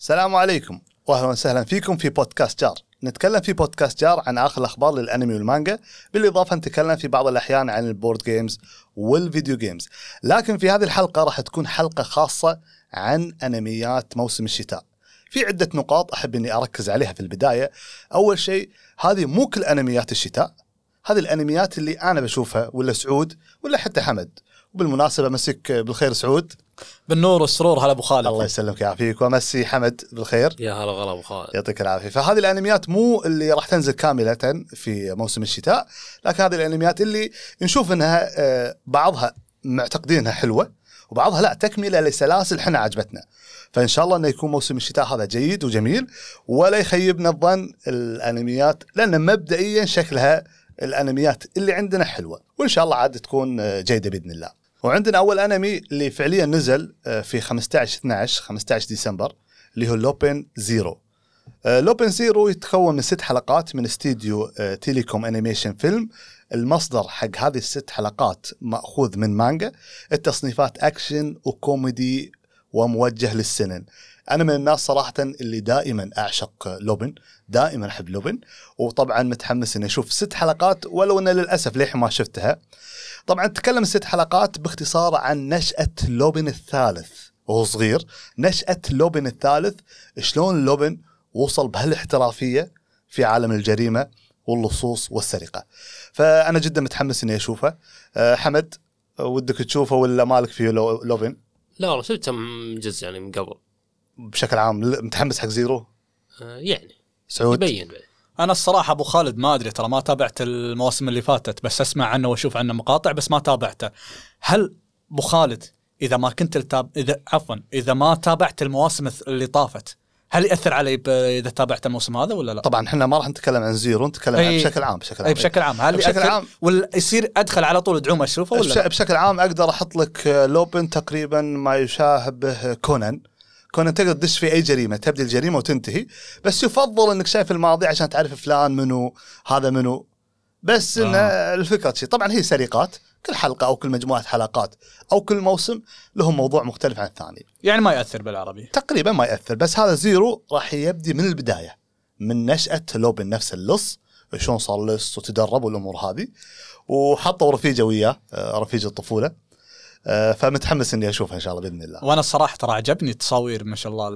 السلام عليكم. واهلا وسهلا فيكم في بودكاست جار. نتكلم في بودكاست جار عن آخر الأخبار للأنمي والمانجا. بالإضافة نتكلم في بعض الأحيان عن ال board games وال video games لكن في هذه الحلقة راح تكون حلقة خاصة عن أنميات موسم الشتاء. في عدة نقاط أحب إني أركز عليها في البداية. أول شيء هذه مو كل أنميات الشتاء. هذه الأنميات اللي أنا بشوفها ولا سعود ولا حتى حمد. وبالمناسبة مسك بالخير سعود. بالنور والسرور. هلا أبو خالد. الله يسلمك ويعافيك وامسي حمد بالخير. يا هلا غلا أبو خالد. يعطيك العافية. فهذه الأنميات مو اللي راح تنزل كاملة في موسم الشتاء لكن هذه الأنميات اللي نشوف إنها آه، بعضها معتقدينها حلوة وبعضها لا تكملة لسلاسل إحنا عجبتنا. فإن شاء الله إنه يكون موسم الشتاء هذا جيد وجميل ولا يخيبنا الظن الأنميات لأن مبدئيا شكلها الأنميات اللي عندنا حلوة. وإن شاء الله عاد تكون آه، جيدة بإذن الله. وعندنا أول أنمي اللي فعليا نزل آه، في 15 12 15 ديسمبر اللي هو لوبن Zero. آه، لوبن Zero يتكون من ست حلقات من استديو آه، Telecom Animation Film. المصدر حق هذه الست حلقات مأخوذ من مانجا. التصنيفات أكشن وكوميدي وموجه لل seinen. أنا من الناس صراحة اللي دائما أعشق لوبن دائما أحب لوبن وطبعا متحمس إني أشوف ست حلقات ولو ان للأسف للحين ما شفتها. طبعا تكلم الست حلقات باختصار عن نشأة لوبن الثالث وهو صغير. نشأة لوبن الثالث شلون لوبن وصل بهالاحترافية في عالم الجريمة واللصوص والسرقة. فأنا جدا متحمس إني أشوفه. أه حمد ودك تشوفه ولا مالك في لو- لوبن؟ لا والله شفت كم جزء يعني من قبل. بشكل عام متحمس حق Zero؟ آه، يعني. سعود. يبين بعد. أنا الصراحة أبو خالد ما أدري ترى ما تابعت المواسم اللي فاتت بس أسمع عنه وأشوف عنه مقاطع بس ما تابعته. هل أبو خالد إذا ما كنت التاب... إذا عفوا إذا ما تابعت المواسم اللي طافت هل يأثر علي ب... إذا تابعت الموسم هذا ولا لا؟ طبعا إحنا ما راح نتكلم عن زيرو نتكلم عن بشكل عام بشكل عام. اي بشكل عام. هل بشكل عام. ولا يصير أدخل على طول دعوم أشوفه ولا بش- لا؟ بشكل عام أقدر أحط لك آه، لوبن تقريبا ما يشابه كونان. كونان تقدر تدش في أي جريمة تبدي الجريمة وتنتهي. بس يفضل إنك شايف الماضي عشان تعرف فلان منو هذا منو. بس إن آه. الفكرة شيء طبعا هي سرقات كل حلقة أو كل مجموعة حلقات أو كل موسم لهم موضوع مختلف عن الثاني. يعني ما ياثر بالعربي. تقريبا ما ياثر بس هذا زيرو راح يبدي من البداية من نشأة لوبن نفس اللص شلون صار لص وتدرب والأمور هذه. وحطوا رفيجة وياه آه، رفيج الطفولة. فمتحمس إني أشوفها إن شاء الله بإذن الله وأنا الصراحة ترى عجبني التصاوير ما شاء الله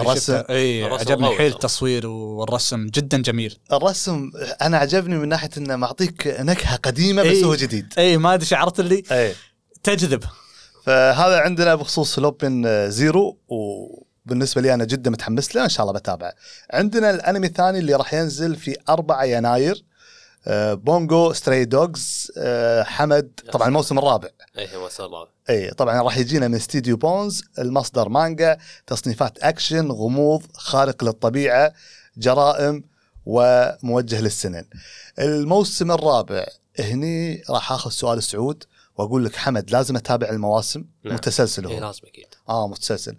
الرسم. اي الرسم عجبني حيل. التصوير والرسم جدا جميل الرسم أنا عجبني من ناحية إنه معطيك نكهة قديمة بس إيه. هو جديد اي ما أدري شعرت اللي اي تجذب فهذا عندنا بخصوص لوبن آه، زيرو وبالنسبة لي أنا جدا متحمس له إن شاء الله بتابعه. عندنا الأنمي الثاني اللي راح ينزل في 4 يناير آه، Bungo Stray Dogs حمد. طبعا الموسم الرابع. ما شاء الله اي طبعا راح يجينا من استديو بونز المصدر مانجا تصنيفات أكشن غموض خارق للطبيعة جرائم وموجه للسينن. الموسم الرابع هني راح آخذ سؤال سعود وأقول لك حمد لازم أتابع المواسم. نعم. متسلسل هو. لازم أكيد. آه متسلسل.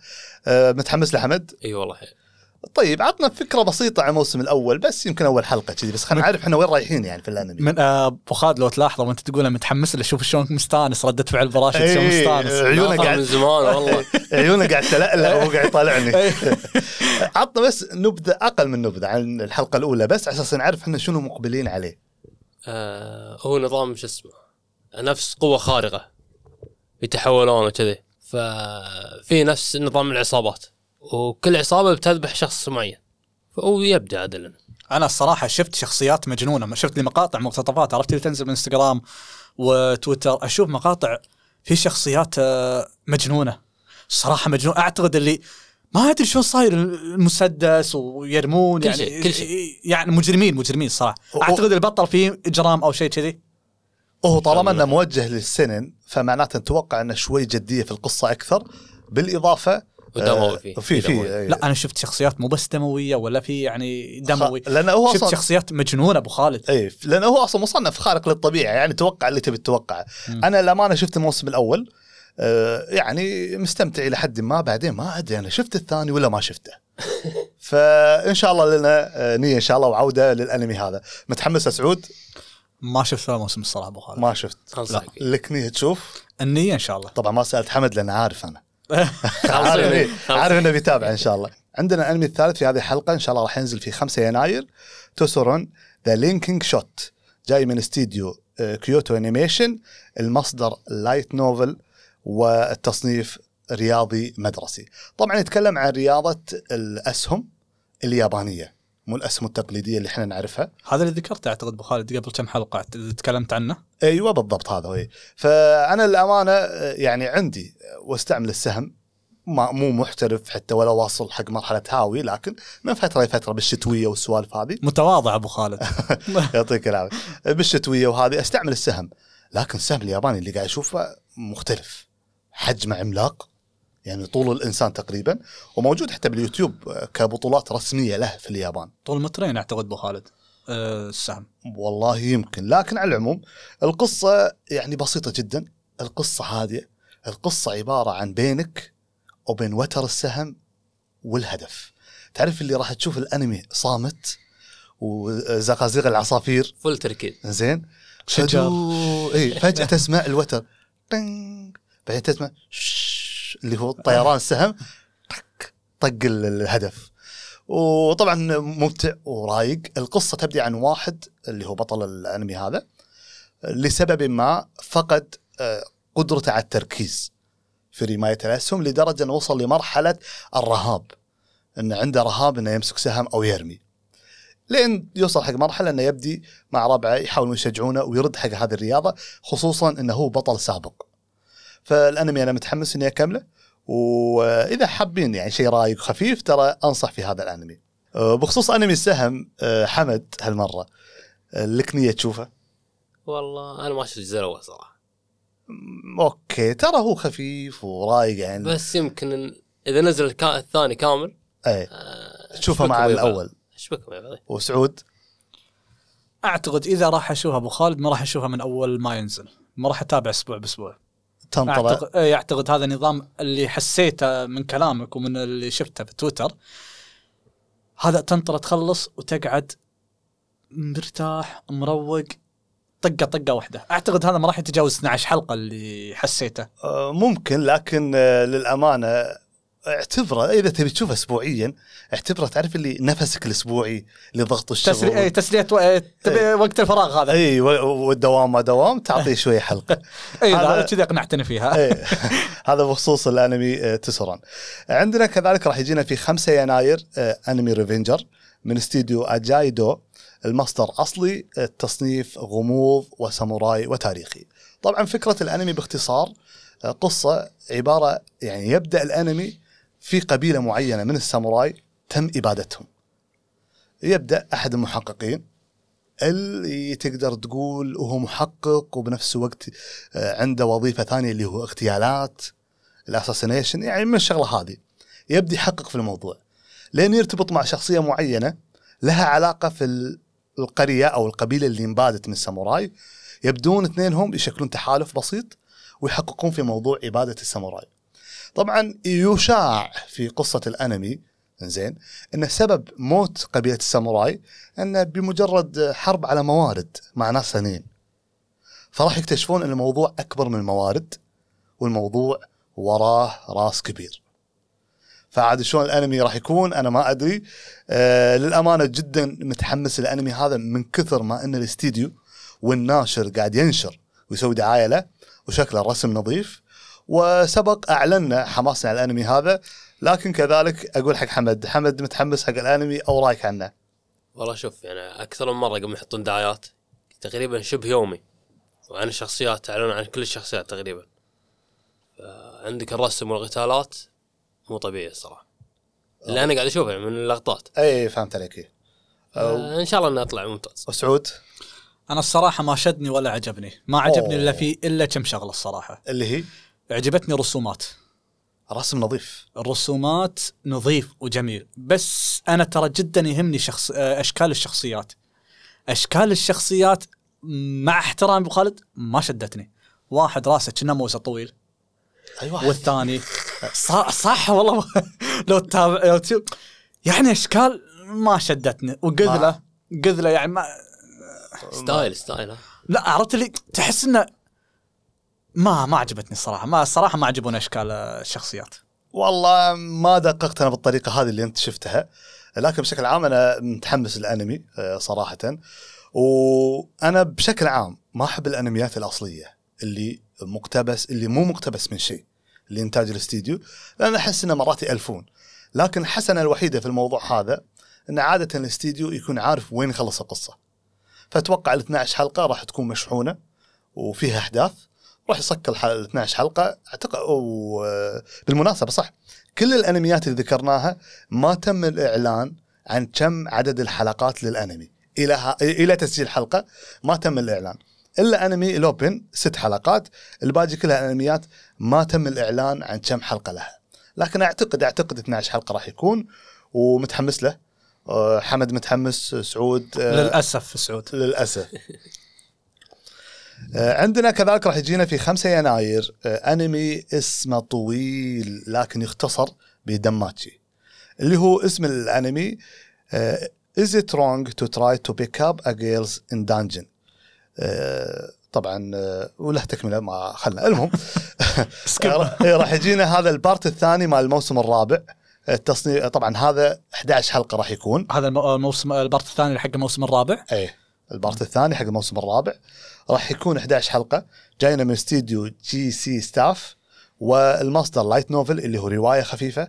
آه متحمس لحمد؟ اي والله حيل. طيب عطنا فكرة بسيطة عن الموسم الأول بس يمكن أول حلقة كذي بس خلينا نعرف إحنا وين رايحين يعني في الأنمي. من آه، أبو خالد لو تلاحظ وأنت تقول متحمس له شوف شلون مستانس ردة فعل براشد شلون إيه، مستانس. عيونه قاعد من زمان والله. عيونه قاعد تلألأ وهو قاعد يطالعني. إيه. عطنا بس نبذة أقل من نبذة عن الحلقة الأولى بس على أساس نعرف إحنا شنو مقبلين عليه. آه هو نظام شو اسمه نفس قوة خارقة يتحولون وكذي. ففي نفس نظام العصابات. وكل عصابة بتذبح شخص معين. فهو يبدأ عدلا. أنا الصراحة شفت شخصيات مجنونة. شفت لي مقاطع مقتطفات. عرفت اللي تنزل من انستغرام وتويتر. أشوف مقاطع في شخصيات آه، مجنونة. الصراحه مجنون. أعتقد اللي ما أدري شلون صاير المسدس ويرمون. كل يعني شيء- كل شيء. يعني مجرمين مجرمين الصراحه و- أعتقد البطل فيه إجرام أو شيء كذي. وهو طالما إنه موجه للسنن فمعناته نتوقع إنه شوي جدية في القصة أكثر. بالإضافة ودموي فيه في في. إيه. لا أنا شفت شخصيات مو بس دموية ولا في يعني دموي. خ- لأنه هو شفت أصلا شخصيات مجنونة أبو خالد. اي لأنه هو أصلا مصنف خارق للطبيعة يعني توقع اللي تبي تتوقعه. أنا للأمانة شفت الموسم الأول آه يعني مستمتع إلى حد ما بعدين ما أدري أنا شفت الثاني ولا ما شفته. فإن شاء الله لنا آه، نية إن شاء الله وعودة للأنمي هذا. متحمس يا سعود؟ ما شفت ثلاث موسم الصراحة أبو خالد. ما شفت. لك نية تشوف؟ النية إن شاء الله. طبعا ما سألت حمد لأن عارف أنا. عارف إيه،. عارف انه بيتابع إن شاء الله. عندنا الانمي الثالث في هذه الحلقة إن شاء الله راح ينزل في 5 يناير. Tsurune The Linking Shot جاي من استديو آه، كيوتو انيميشن المصدر light novel والتصنيف رياضي مدرسي. طبعا يتكلم عن رياضة الأسهم اليابانية. مو الاسهم التقليدية اللي إحنا نعرفها. هذا اللي ذكرته أعتقد ابو خالد قبل كم حلقة تكلمت عنه. أيوه بالضبط هذا هو. فأنا الأمانة يعني عندي واستعمل السهم ما مو محترف حتى ولا واصل حق مرحلة هاوي لكن من فترة لفتره بالشتوية والسوالف هذه. متواضع أبو خالد. يعطيك العافية. بالشتوية وهذه أستعمل السهم لكن السهم الياباني اللي قاعد أشوفه مختلف. حجمه عملاق يعني طول الإنسان تقريبا وموجود حتى باليوتيوب آه، كبطولات رسمية له في اليابان. طول مترين أعتقد أبو خالد. أه السهم. والله يمكن. لكن على العموم القصة يعني بسيطة جدا. القصة هادية. القصة عبارة عن بينك وبين وتر السهم والهدف. تعرف اللي راح تشوف الأنمي صامت وزقازيق العصافير؟ فل تركيز. زين. شجر. اي فجأة تسمع الوتر. بعدين تسمع شش. اللي هو طيران السهم طق طق ال- الهدف. وطبعا ممتع ورايق. القصة تبدي عن واحد اللي هو بطل الأنمي هذا لسبب ما فقد آه، قدرته على التركيز في رماية الأسهم لدرجة أنه وصل لمرحلة الرهاب. أنه عنده رهاب أنه يمسك سهم أو يرمي. لين يوصل حق مرحلة أنه يبدي مع ربعه يحاولون يشجعونه ويرد حق هذه الرياضة خصوصا أنه هو بطل سابق. فالأنمي أنا متحمس أني أكمله وإذا حابين يعني شيء رايق خفيف ترى أنصح في هذا الأنمي. أه، بخصوص أنمي السهم أه، حمد هالمرة. أه، لك نية تشوفه؟ والله أنا ما شفت الجزء الأول صراحة. أوكي ترى هو خفيف ورايق يعني. بس يمكن إذا نزل الثاني كامل أي. آه، تشوفه مع. الأول. اشبكهم يا بعض وسعود؟ أعتقد إذا راح اشوفها أبو خالد ما راح اشوفها من أول ما ينزل. ما راح أتابع أسبوع بأسبوع. تنطلع اعتقد إيه، أعتقد هذا نظام اللي حسيته من كلامك ومن اللي شفته في تويتر. هذا تنطر تخلص وتقعد مرتاح مروق طقه طقة واحدة. أعتقد هذا ما راح يتجاوز 12 حلقة اللي حسيته. آه، ممكن لكن آه، للأمانة اعتبره إذا تبي تشوفه اسبوعيا اعتبره تعرف اللي نفسك الأسبوعي لضغط تسلي... الشغل إيه، تسليه و... إيه، تبي إيه. وقت الفراغ هذا. اي و- والدوام ما دوام تعطيه شوية حلقة. اي هذا- كذا اقنعتني فيها. إيه. هذا بخصوص الأنمي تسران. عندنا كذلك راح يجينا في 5 يناير أنمي ريفنجر من استديو اجايدو المصدر أصلي التصنيف غموض وساموراي وتاريخي. طبعا فكرة الأنمي باختصار قصة عبارة يعني يبدأ الأنمي في قبيلة معينة من الساموراي تم إبادتهم. يبدأ أحد المحققين اللي تقدر تقول وهو محقق وبنفس الوقت آه، عنده وظيفة ثانية اللي هو اغتيالات الأساسينيشن يعني من الشغلة هذه. يبدي يحقق في الموضوع. لين يرتبط مع شخصية معينة لها علاقة في ال- القرية أو القبيلة اللي انبادت من الساموراي يبدون اثنينهم يشكلون تحالف بسيط ويحققون في موضوع إبادة الساموراي. طبعا يشاع في قصة الأنمي زين إن سبب موت قبيلة الساموراي انه بمجرد حرب على موارد مع ناس ثانيين. فراح يكتشفون إن الموضوع أكبر من الموارد والموضوع وراه راس كبير. فعاد شلون الأنمي راح يكون أنا ما أدري آه للأمانة جدا متحمس الانمي هذا من كثر ما إن الاستديو والناشر قاعد ينشر ويسوي دعاية له وشكله الرسم نظيف وسبق أعلنا حماسنا على الأنمي هذا لكن كذلك أقول حق حمد. حمد متحمس حق الأنمي أو رأيك عنه؟ والله شوف يعني أكثر من مرة قبل يحطون دعايات تقريبا شبه يومي وعن الشخصيات تعلنون عن كل الشخصيات تقريبا. عندك الرسم والقتالات مو طبيعي الصراحة. اللي أنا قاعد أشوفه من اللقطات. أي فهمت عليك. آه إن شاء الله إنه يطلع ممتاز. وسعود أنا الصراحة ما شدني ولا عجبني. ما عجبني إلا في إلا كم شغلة الصراحة. اللي هي؟ عجبتني رسومات رسم نظيف. الرسومات نظيف وجميل بس أنا ترى جدا يهمني شخص أشكال الشخصيات. أشكال الشخصيات مع احترامي أبو خالد ما شدتني. واحد راسه كنا موسى طويل. أيوه والثاني صح, صح والله لو تتابع لو تشوف. يعني أشكال ما شدتني. وقذلة قذلة يعني ما style style. ها لا عرفت اللي تحس إنه ما ما عجبتني الصراحة. ما الصراحة ما عجبوني أشكال الشخصيات. والله ما دققت أنا بالطريقة هذه اللي أنت شفتها لكن بشكل عام أنا متحمس للأنمي آه، صراحة. وأنا بشكل عام ما أحب الأنميات الأصلية اللي مقتبس اللي مو مقتبس من شيء اللي انتاج الاستديو لأن أحس إنه مرات يألفون. لكن الحسنه الوحيدة في الموضوع هذا إن عادة الاستديو يكون عارف وين يخلص القصة. فأتوقع ال 12 حلقة راح تكون مشحونة وفيها أحداث يصك الح- ال 12 حلقة. اعتقد و- بالمناسبة صح. كل الأنميات اللي ذكرناها ما تم الإعلان عن كم عدد الحلقات للأنمي. إلى ها... إلى تسجيل حلقة ما تم الإعلان. إلا أنمي لوبن ست حلقات. الباقي كلها أنميات ما تم الإعلان عن كم حلقة لها. لكن اعتقد أعتقد 12 حلقة راح يكون ومتحمس له. أه، حمد متحمس سعود أه، للأسف سعود. للأسف. عندنا كذلك راح يجينا في 5 يناير آه، أنمي اسمه طويل لكن يختصر بدانماتشي. اللي هو اسم الأنمي آه، Is it wrong to try to pick up a girls in dungeon آه، طبعا آه، وله تكملة ما خلنا. المهم راح يجينا هذا ال part الثاني مال الموسم الرابع. التصنيف طبعا هذا 11 حلقة راح يكون. هذا الم- الموسم ال part الثاني حق الموسم الرابع؟ إيه ال part الثاني حق الموسم الرابع. راح يكون 11 حلقة جاينا من استديو جي سي ستاف والمصدر light novel اللي هو رواية خفيفة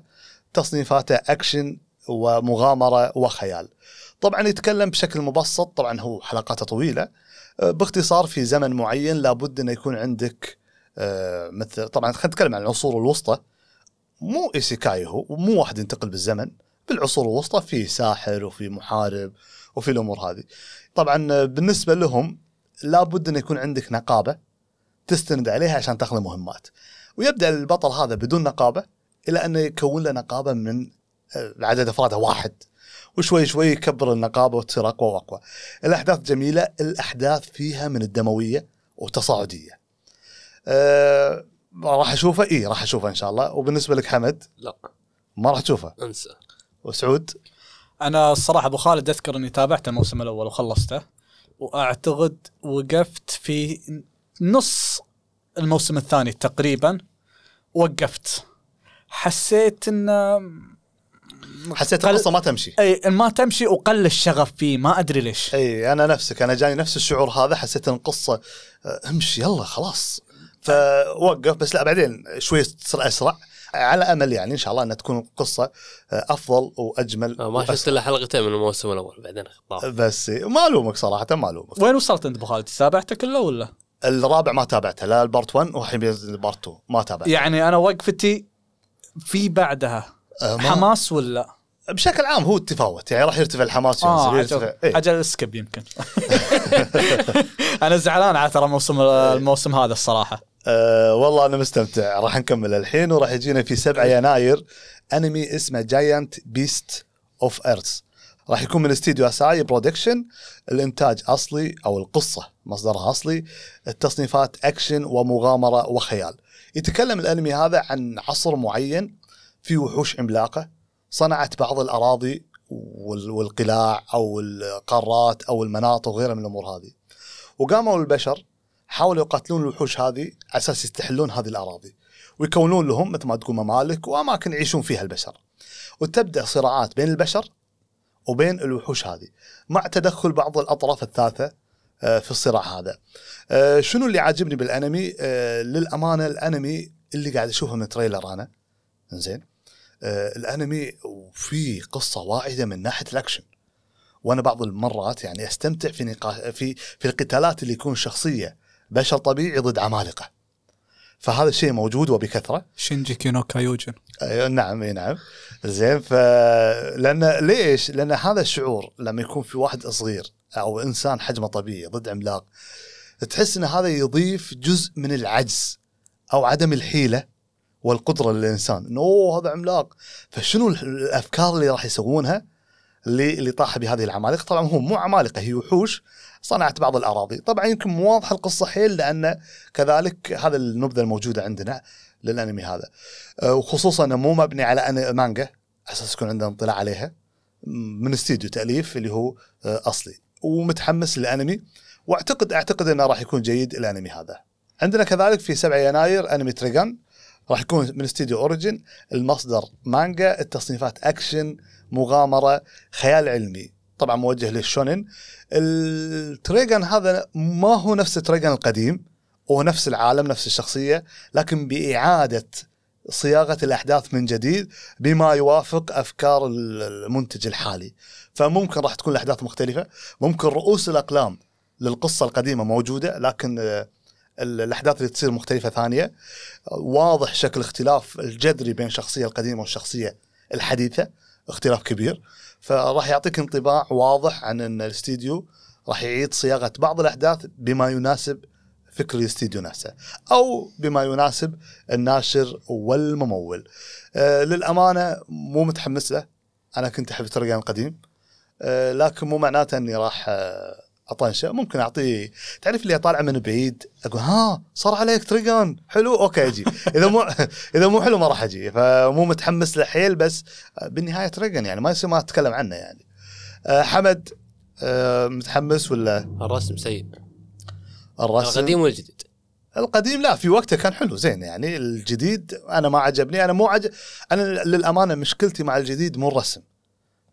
تصنيفاته اكشن ومغامرة وخيال. طبعا يتكلم بشكل مبسط طبعا هو حلقاته طويلة أه، باختصار في زمن معين لابد إنه يكون عندك أه، مثل طبعا خلينا نتكلم عن العصور الوسطى. مو إيسيكاي هو مو واحد ينتقل بالزمن بالعصور الوسطى في ساحر وفي محارب وفي الأمور هذه. طبعا بالنسبة لهم لابد ان يكون عندك نقابة تستند عليها عشان تاخذ مهمات. ويبدأ البطل هذا بدون نقابة إلى أنه يكون له نقابة من آه، عدد افرادها واحد. وشوي شوي يكبر النقابة وتصير أقوى وأقوى. الأحداث جميلة، الأحداث فيها من الدموية وتصاعديه. أه راح أشوفه؟ اي راح أشوفه إن شاء الله. وبالنسبة لك حمد؟ لا. ما راح تشوفه؟ انسى. وسعود؟ أنا الصراحة أبو خالد أذكر إني تابعت الموسم الأول وخلصته. وأعتقد وقفت في نص الموسم الثاني تقريبا وقفت. حسيت انه حسيت القصة ما تمشي. أي ما تمشي وقل الشغف فيه ما أدري ليش. أي أنا نفسك أنا جاني نفس الشعور هذا حسيت إن القصة آه، امشي يلا خلاص. فوقف بس لا بعدين شوي تصير أسرع. على أمل يعني إن شاء الله انها تكون القصة آه، أفضل وأجمل آه، ما شفت. إلا حلقتين من الموسم الأول بعدين طاف بس ما ألومك صراحة ما ألومك. وين وصلت أنت ابو خالد تابعته كله ولا؟ الرابع ما تابعته لا ال part 1 والحين بينزل ال part 2 ما تابعته. يعني أنا وقفتي في بعدها آه، ما- حماس ولا؟ بشكل عام هو تفاوت يعني راح يرتفع الحماس عجل, يرتفع إيه. عجل skip يمكن. أنا زعلان على ترى موسم الموسم هذا الصراحة. أه والله أنا مستمتع. راح نكمل الحين وراح يجينا في 7 يناير أنمي اسمه Giant Beasts of Ars راح يكون من استديو أساي برودكشن الإنتاج أصلي أو القصة مصدرها أصلي. التصنيفات أكشن ومغامرة وخيال. يتكلم الأنمي هذا عن عصر معين في وحوش عملاقة. صنعت بعض الأراضي وال- والقلاع أو القارات أو المناطق وغيرها من الأمور هذه. وقاموا البشر حاولوا يقاتلون الوحوش هذه على أساس يستحلون هذه الأراضي ويكونون لهم مثل ما تقول ممالك وأماكن يعيشون فيها البشر. وتبدأ صراعات بين البشر وبين الوحوش هذه مع تدخل بعض الأطراف الثالثة آه، في الصراع هذا. آه، شنو اللي عاجبني بالأنمي؟ آه، للأمانة الأنمي اللي قاعد أشوفه من تريلر أنا زين الأنمي وفيه قصة واعده من ناحية الأكشن. وأنا بعض المرات يعني أستمتع في نقاش في في القتالات اللي يكون شخصية بشر طبيعي ضد عمالقة. فهذا الشيء موجود وبكثرة. شينجيكي نو كيوجين. أيوة نعم إي نعم. زين ف لأن ليش؟ لأن هذا الشعور لما يكون في واحد صغير أو إنسان حجمه طبيعي ضد عملاق تحس إن هذا يضيف جزء من العجز أو عدم الحيلة والقدرة للإنسان. إنه أوه هذا عملاق. فشنو الأفكار اللي راح يسوونها اللي اللي طاح بهذه العمالقة؟ طبعا هم مو عمالقة هي وحوش صنعت بعض الأراضي. طبعا يمكن مو واضحة القصة حيل لأن كذلك هذا النبذة الموجودة عندنا للأنمي هذا. أه، وخصوصا إنه مو مبني على مانجا أساس يكون عندنا اطلاع عليها من استديو تأليف اللي هو أه، أصلي. ومتحمس للأنمي واعتقد أعتقد إنه راح يكون جيد الأنمي هذا. عندنا كذلك في 7 يناير أنمي تريجان راح يكون من استديو اورنج المصدر مانجا التصنيفات أكشن مغامرة خيال علمي. طبعا موجه للشونن. التريجان هذا ما هو نفس تريجان القديم هو نفس العالم نفس الشخصية لكن بإعادة صياغة الأحداث من جديد بما يوافق أفكار المنتج الحالي. فممكن راح تكون الأحداث مختلفة ممكن رؤوس الأقلام للقصة القديمة موجودة لكن آه، الأحداث اللي تصير مختلفة ثانية. واضح شكل اختلاف الجذري بين الشخصيه القديمة والشخصية الحديثة اختلاف كبير. فراح يعطيك انطباع واضح عن أن الاستديو راح يعيد صياغة بعض الأحداث بما يناسب فكر الاستديو نفسه أو بما يناسب الناشر والممول. آه للأمانة مو متحمس له أنا كنت أحب ترجان القديم آه لكن مو معناته إني راح آه أطنشة. ممكن اعطيه تعرف اللي طالع من بعيد؟ أقول ها صار عليك ترايجن حلو أوكي أجي. إذا مو إذا مو حلو ما راح أجي. فمو متحمس له حيل بس بالنهاية ترايجن يعني ما يصير ما أتكلم عنه يعني. أه حمد أه متحمس ولا؟ الرسم سيء. الرسم؟ القديم والجديد. القديم لا في وقته كان حلو زين يعني. الجديد أنا ما عجبني. أنا مو عجب أنا للأمانة مشكلتي مع الجديد مو الرسم.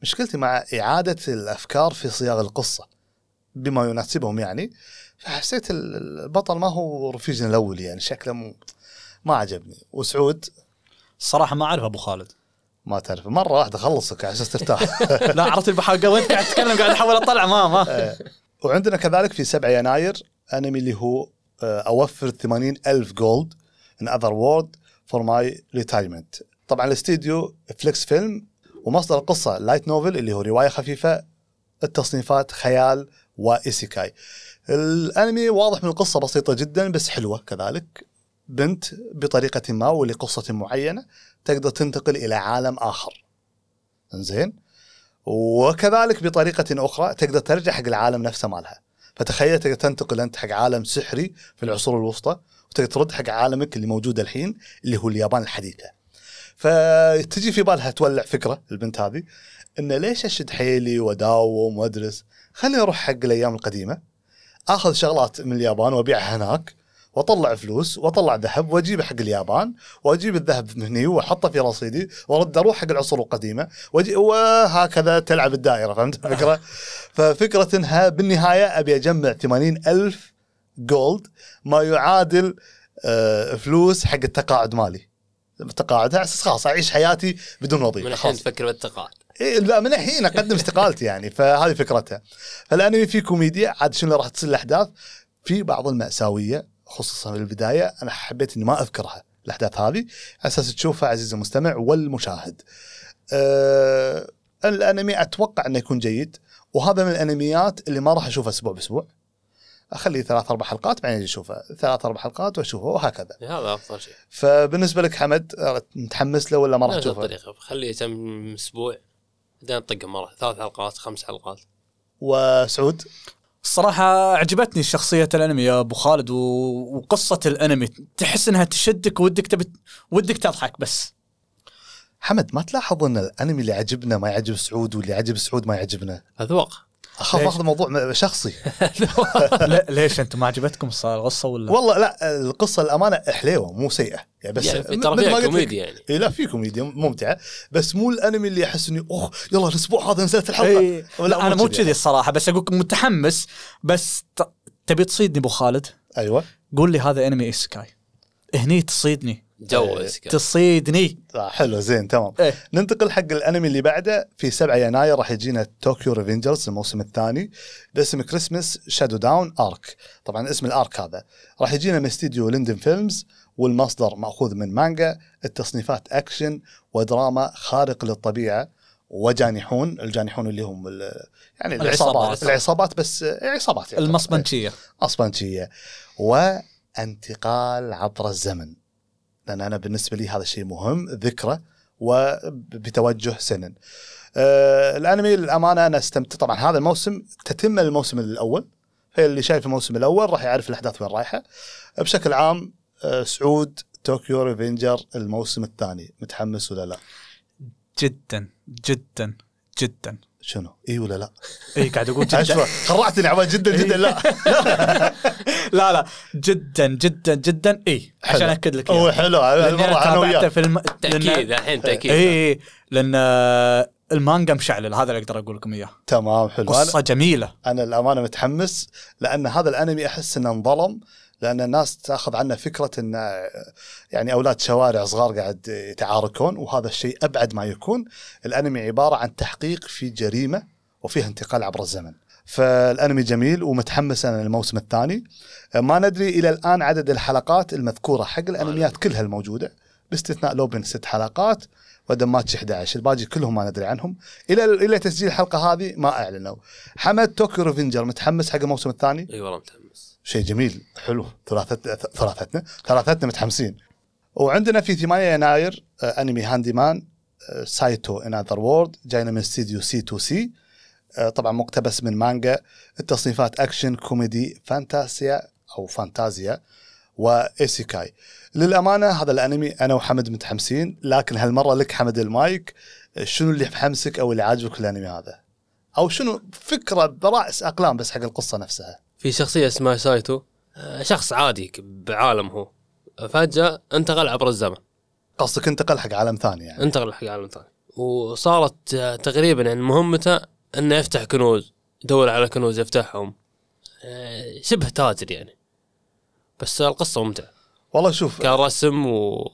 مشكلتي مع إعادة الأفكار في صياغه القصة. بما يناسبهم يعني فحسيت البطل ما هو رفيجنا الأول يعني شكله مو ما عجبني. وسعود؟ الصراحه ما أعرف أبو خالد. ما تعرف مرة واحدة خلصك على أساس ترتاح. لا عرفت بحاول وانت قاعد تتكلم قاعد أحاول أطلع ما ما. إيه. وعندنا كذلك في 7 يناير أنمي اللي هو آه، over 80 ألف gold in another world for my retirement طبعا الاستديو فليكس فيلم ومصدر القصة light novel اللي هو رواية خفيفة التصنيفات خيال و isekai. الأنمي واضح من القصة بسيطة جدا بس حلوة كذلك. بنت بطريقة ما ولقصة معينة تقدر تنتقل إلى عالم آخر. زين وكذلك بطريقة أخرى تقدر ترجع حق العالم نفسه مالها. فتخيل تقدر تنتقل أنت حق عالم سحري في العصور الوسطى وتقدر ترد حق عالمك اللي موجود الحين اللي هو اليابان الحديثة. فتجي في بالها تولع فكرة البنت هذه انه ليش أشد حيلي واداوم وأدرس؟ خليني أروح حق الأيام القديمة. آخذ شغلات من اليابان وابيعها هناك وأطلع فلوس وأطلع ذهب واجيبه حق اليابان وأجيب الذهب من هني وأحطه في رصيدي وأرد أروح حق العصور القديمة وأجي وهكذا تلعب الدائرة فهمت الفكرة؟ ففكرة إنها بالنهاية أبي أجمع 80 ألف جولد ما يعادل آه، فلوس حق التقاعد مالي. التقاعد على أساس خلاص أعيش حياتي بدون وظيفة من الحين تفكر بالتقاعد. إيه لا من الحين أقدم استقالتي يعني فهذه فكرتها فالانمي فيه كوميديا عاد شنو راح تصير الأحداث في بعض المأساوية خصوصا في البداية أنا حبيت إني ما أذكرها الأحداث هذه على أساس تشوفها عزيزي المستمع والمشاهد. أه الأنمي أتوقع إنه يكون جيد وهذا من الأنميات اللي ما راح اشوفه أسبوع بأسبوع. أخلي ثلاث أربع حلقات بعدين أجي اشوفه ثلاث أربع حلقات واشوفه وهكذا هذا أفضل شيء فبالنسبة لك حمد متحمس له ولا ما راح تشوفه؟ الطريقة خليه كم أسبوع بعدين نطقه مرة. ثلاث حلقات خمس حلقات. وسعود؟ الصراحة عجبتني شخصية الأنمي يا أبو خالد و... وقصة الأنمي. تحس إنها تشدك ودك تبي ودك تضحك بس. حمد ما تلاحظ إن الأنمي اللي عجبنا ما يعجب سعود واللي عجب سعود ما يعجبنا؟ اذواق أخاف؟ أخذ موضوع شخصي. لا ليش أنتم ما عجبتكم القصة ولا؟ والله لا القصة الأمانة حليوة مو سيئة. يعني بس يعني ترى فيها كوميديا يعني. إيه لا في كوميديا ممتعة بس مو الأنمي اللي أحس إني اوه يلا الأسبوع هذا نزلت الحلقة. إيه. لا أنا مو كذي. الصراحة بس أقول متحمس بس ت... تبي تصيدني أبو خالد؟ أيوه. قول لي هذا أنمي isekai. هني تصيدني. جو إيه. isekai. تصيدني آه حلو زين تمام إيه. ننتقل حق الانمي اللي بعده في 7 يناير راح يجينا طوكيو ريفنجرز الموسم الثاني باسم Christmas showdown arc طبعا اسم ال arc هذا راح يجينا من استديو لايدن فيلمز والمصدر مأخوذ من مانجا التصنيفات أكشن ودراما خارق للطبيعة وجانحون الجانحون اللي هم ال- يعني العصابات. العصابات بس آه، عصابات يعني. المصبنشية اسبانشيه وانتقال عبر الزمن لأن أنا بالنسبة لي هذا شيء مهم ذكرى وبتوجه سنن. آه الأنمي للأمانة أنا استمتع طبعا هذا الموسم تتم الموسم الأول فاللي شايف الموسم الأول راح يعرف الأحداث وين رايحة. بشكل عام آه سعود طوكيو ريفنجر الموسم الثاني متحمس ولا لا؟ جدا جدا جدا شنو؟ اي ولا لا؟ اي قاعد أقول جدا. خرعتني عبال جدا جدا لا. لا لا. جدا جدا جدا. اي عشان. اكد لك هو. حلو. أنا وياك في الم... تأكيد الحين تأكيد. اي اي لأن آه، المانجا مشعلل. هذا اللي أقدر أقول لكم إياه. تمام حلو. قصة جميلة. أنا الأمانة متحمس لأن هذا الأنمي أحس إنه انظلم. لأن الناس تأخذ عنه فكرة انه يعني أولاد شوارع صغار قاعد يتعاركون وهذا الشيء أبعد ما يكون. الأنمي عبارة عن تحقيق في جريمة وفيها انتقال عبر الزمن. فالأنمي جميل ومتحمس أنا للموسم الثاني. ما ندري إلى الآن عدد الحلقات المذكورة حق الأنميات كلها الموجودة. باستثناء لوبن ست حلقات ودماتش 11 الباقي كلهم ما ندري عنهم. إلى إلى تسجيل الحلقة هذه ما أعلنوا. حمد توكيو ريفنجر متحمس حق الموسم الثاني؟ إي والله متحمس. شيء جميل. حلو. ثلاثتنا ثلاثتنا ثلاثتنا متحمسين. وعندنا في 8 يناير آه، أنمي handyman آه، سايتو in another world جاينا من استديو سي تو سي آه، طبعا مقتبس من مانجا التصنيفات action comedy فانتاسيا أو فانتازيا و isekai للأمانة هذا الأنمي أنا وحمد متحمسين لكن هالمرة لك حمد المايك شنو اللي محمسك أو اللي عاجبك الأنمي هذا؟ أو شنو فكرة براس أقلام بس حق القصة نفسها؟ في شخصية اسمها سايتو. آه، شخص عادي بعالم هو. فجأة انتقل عبر الزمن. قصدك انتقل حق عالم ثاني يعني. انتقل حق عالم ثاني. وصارت آه، تقريبا يعني مهمته إنه يفتح كنوز يدور على كنوز يفتحهم. آه، شبه تاجر يعني. بس القصة ممتعة. والله شوف كان رسم و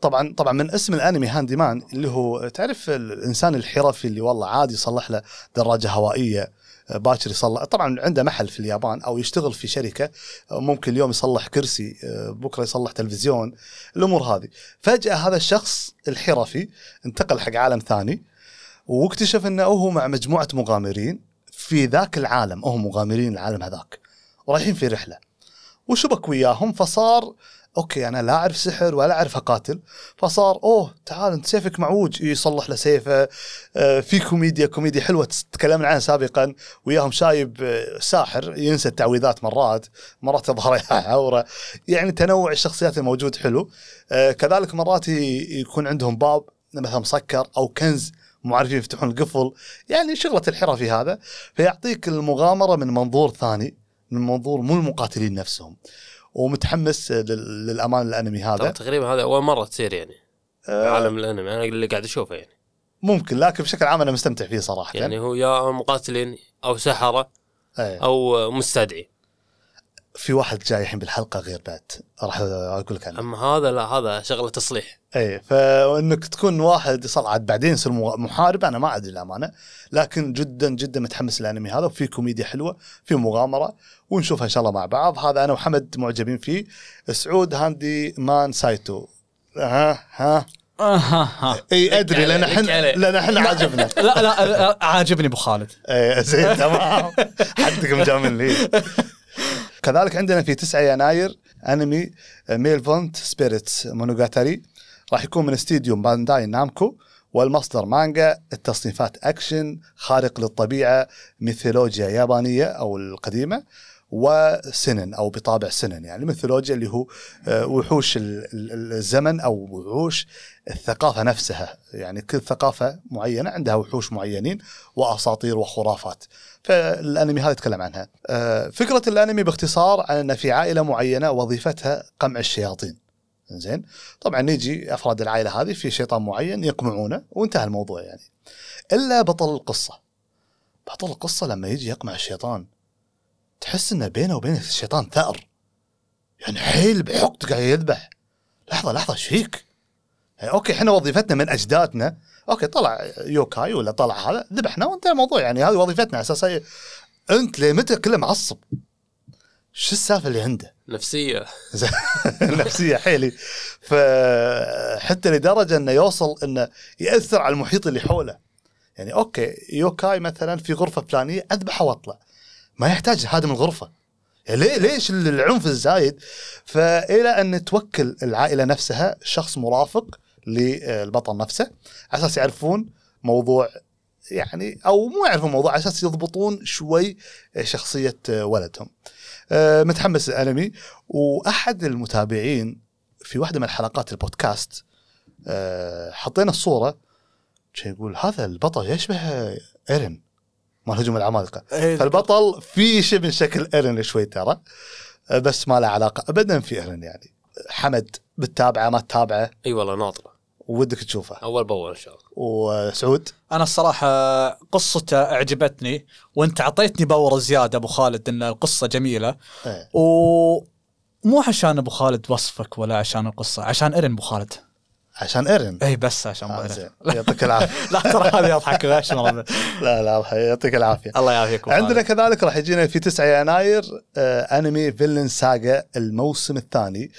طبعا طبعا من اسم الأنمي هاندي مان اللي هو تعرف الإنسان الحرفي اللي والله عادي يصلح له دراجة هوائية؟ باكر يصلح. طبعا عنده محل في اليابان أو يشتغل في شركة آه، ممكن اليوم يصلح كرسي آه، بكرة يصلح تلفزيون الأمور هذه. فجأة هذا الشخص الحرفي انتقل حق عالم ثاني واكتشف إنه هو مع مجموعة مغامرين في ذاك العالم. هم مغامرين العالم هذاك. ورايحين في رحلة. وشبك وياهم فصار أوكي أنا لا اعرف سحر ولا اعرف اقاتل. فصار أوه تعال انت سيفك معوج. يصلح له سيفه. آه، في كوميديا كوميديا حلوة تكلمنا عنها سابقا. وياهم شايب آه، ساحر ينسى التعويذات مرات. مرات تظهر عورة. يعني تنوع الشخصيات الموجود حلو. آه، كذلك مرات يكون عندهم باب مثلا مسكر أو كنز مو عارفين يفتحون القفل. يعني شغلة الحرفي هذا. فيعطيك المغامرة من منظور ثاني من منظور مو المقاتلين نفسهم. ومتحمس لل- للأمان الأنمي هذا. تقريبا هذا أول مرة تصير يعني. آه، عالم الأنمي أنا اللي قاعد أشوفه يعني. ممكن لكن بشكل عام أنا مستمتع فيه صراحة. يعني هو يا مقاتلين أو سحرة أيه. أو مستدعي. في واحد جاي الحين بالحلقة غير بعد. راح أقول لك عنه. أما هذا لا هذا شغلة تصليح. اي فإنك تكون واحد صعد بعدين يصير محارب أنا ما أدري الأمانة. لكن جدا جدا متحمس الانمي هذا وفي كوميديا حلوة في مغامرة ونشوفها إن شاء الله مع بعض. هذا أنا وحمد معجبين فيه. سعود handyman سايتو. ها ها. آه، ها. ها إي أدري لأن إحنا. لأن إحنا عجبنا لا لا عاجبني أبو خالد. إيه زين تمام. حدكم جامل لي كذلك عندنا في 9 يناير أنمي malevolent spirits monogatari راح يكون من استديو بانداي نامكو والمصدر مانجا التصنيفات أكشن خارق للطبيعة ميثولوجيا يابانية أو القديمة. وسينن أو بطابع سينن يعني ميثولوجيا اللي هو آه، وحوش ال- ال- الزمن أو وحوش الثقافة نفسها. يعني كل ثقافة معينة عندها وحوش معينين وأساطير وخرافات. فالأنمي هذا يتكلم عنها. آه، فكرة الأنمي باختصار عن أن في عائلة معينة وظيفتها قمع الشياطين. زين طبعا يجي أفراد العائلة هذه في شيطان معين يقمعونه وانتهى الموضوع يعني. إلا بطل القصة. بطل القصة لما يجي يقمع الشيطان. تحس إنه بينه وبين الشيطان ثأر. يعني حيل بحقد قاعد يذبح. لحظة لحظة إيش فيك؟ يعني أوكي إحنا وظيفتنا من أجدادنا. أوكي طلع yokai ولا طلع هذا ذبحنا وانتهى الموضوع. يعني هذه وظيفتنا أساسا. أنت لمتى كله معصب؟ شو السالفة اللي عنده؟ نفسية. نفسية حيلي. فحتى لدرجة إنه يوصل إنه يأثر على المحيط اللي حوله. يعني أوكي yokai مثلا في غرفة فلانية أذبحه وأطلع. ما يحتاج هادم الغرفة. يعني ليش العنف الزايد؟ فإلى أن توكل العائلة نفسها شخص مرافق للبطل نفسه على أساس يعرفون موضوع يعني أو مو يعرفون موضوع على أساس يضبطون شوي شخصية ولدهم. آه، متحمس الانمي وأحد المتابعين في واحدة من حلقات البودكاست آه، حطينا الصورة يقول هذا البطل يشبه ايرن مال هجوم العمالقة. إيه، فالبطل في شيء من شكل ايرن شوي ترى بس ما له علاقة ابدا في ايرن يعني. حمد بتتابعه ما تتابعه. إي والله ناطرة. ودك تشوفه. أول بأول إن شاء الله. وسعود؟ أنا الصراحة قصته أعجبتني وأنت أعطيتني power زيادة أبو خالد إن القصة جميلة. إيه. ومو عشان أبو خالد وصفك ولا عشان القصة عشان ايرن أبو خالد. عشان ايرن اي بس عشان آه زين. يعطيك العافية. لا ترى هذه أضحك غش. لا لا يعطيك العافية. الله يعافيك أبو عندنا. كذلك راح يجينا في 9 يناير آه أنمي Vinland Saga الموسم الثاني.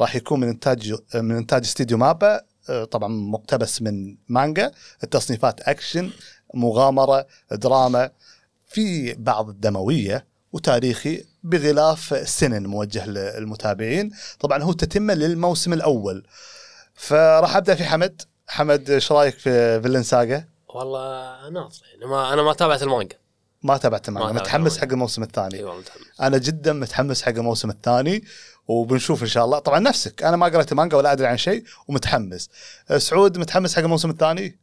راح يكون من إنتاج من إنتاج استديو مابا آه طبعا مقتبس من مانجا. التصنيفات أكشن مغامرة دراما. في بعض الدموية وتاريخي بغلاف سينين موجه للمتابعين. طبعا هو تتمه للموسم الأول. فراح أبدأ في حمد. حمد إيش رأيك في Vinland Saga؟ والله ناطر يعني ما أنا ما تابعت المانجا. ما تابعت المانجا. متحمس. حق الموسم الثاني. اي والله متحمس. أنا جدا متحمس حق الموسم الثاني وبنشوف إن شاء الله. طبعا نفسك. أنا ما قرأت المانجا ولا أدري عن شيء ومتحمس. أه، سعود متحمس حق الموسم الثاني؟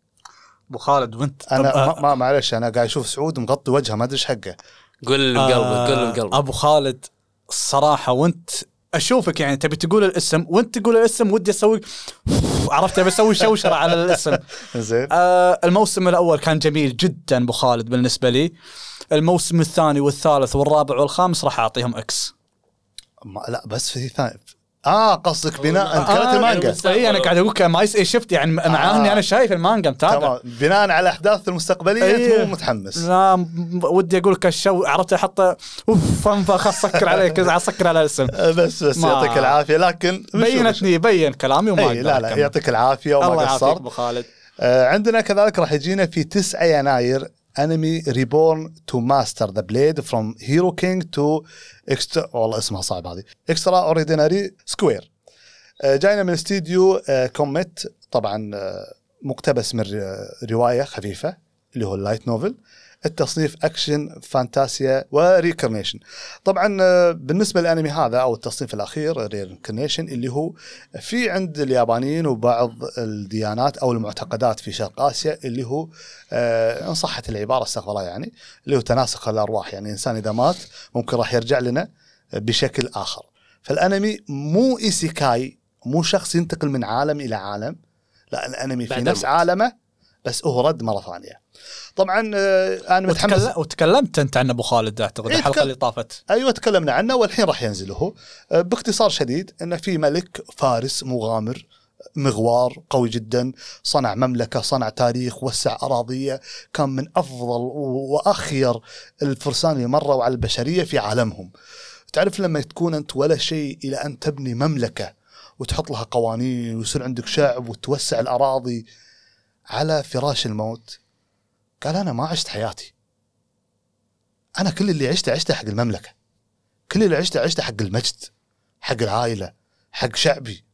أبو خالد وأنت؟ أنا طب- ما, ما معلش أنا قاعد أشوف سعود مغطي وجهه ما أدري إيش حقه. قول اللي بقلبك آه، قول اللي بقلبك أبو خالد الصراحه وأنت أشوفك يعني تبي تقول الاسم وأنت تقول الاسم ودي أسوي عرفت؟ ابي أسوي شوشرة على الاسم. زين. آه الموسم الأول كان جميل جدا أبو خالد بالنسبة لي. الموسم الثاني والثالث والرابع والخامس راح أعطيهم إكس ما لا بس في ثاني آه قصدك بناء آه، المانجا يعني أي أنا قاعد أقول لك ما يس- شفت يعني مع آه. اني أنا شايف المانجا متابع تمام بناء على الاحداث المستقبلية إيه. انت مو متحمس لا ودي أقول لك الشو عرفت أحط أوف فنفخ اسكر عليك اسكر على الاسم أه، بس بس يعطيك العافية لكن بينتني بين كلامي وما الله. اي أقدر لا لا. يعطيك العافية الله وما يعافيك قصرت أبو خالد آه، عندنا كذلك راح يجينا في 9 يناير انمي Reborn to Master the Blade: From Hero-King to Extra والله اسمها صعب هذه. Extraordinary Squire جاينا من استديو آه، كوميت طبعا آه، مقتبس من رواية خفيفة اللي هو ال light novel التصنيف اكشن فانتازيا و reincarnation طبعا آه، بالنسبة للأنمي هذا أو التصنيف الأخير reincarnation اللي هو في عند اليابانيين وبعض الديانات أو المعتقدات في شرق آسيا اللي هو آه إن صحت العبارة استغفر الله يعني اللي هو تناسخ الأرواح. يعني الانسان إذا مات ممكن راح يرجع لنا بشكل آخر. فالأنمي مو إيسيكاي مو شخص ينتقل من عالم إلى عالم لا الأنمي في نفس. عالمه بس هو رد مرة ثانية. طبعا آه أنا متحمس. وتكلم وتكلمت أنت عن أبو خالد أعتقد إيه، الحلقة اللي طافت. أيوه تكلمنا عنه والحين راح ينزل هو. آه، باختصار شديد انه في ملك فارس مغامر مغوار قوي جدا صنع مملكة صنع تاريخ وسع أراضية كان من أفضل وأخير الفرسان اللي مروا على البشرية في عالمهم. تعرف لما تكون أنت ولا شيء إلى أن تبني مملكة وتحط لها قوانين ويصير عندك شعب وتوسع الأراضي على فراش الموت قال أنا ما عشت حياتي. أنا كل اللي عشته عشته حق المملكة. كل اللي عشته عشته حق المجد حق العائلة حق شعبي.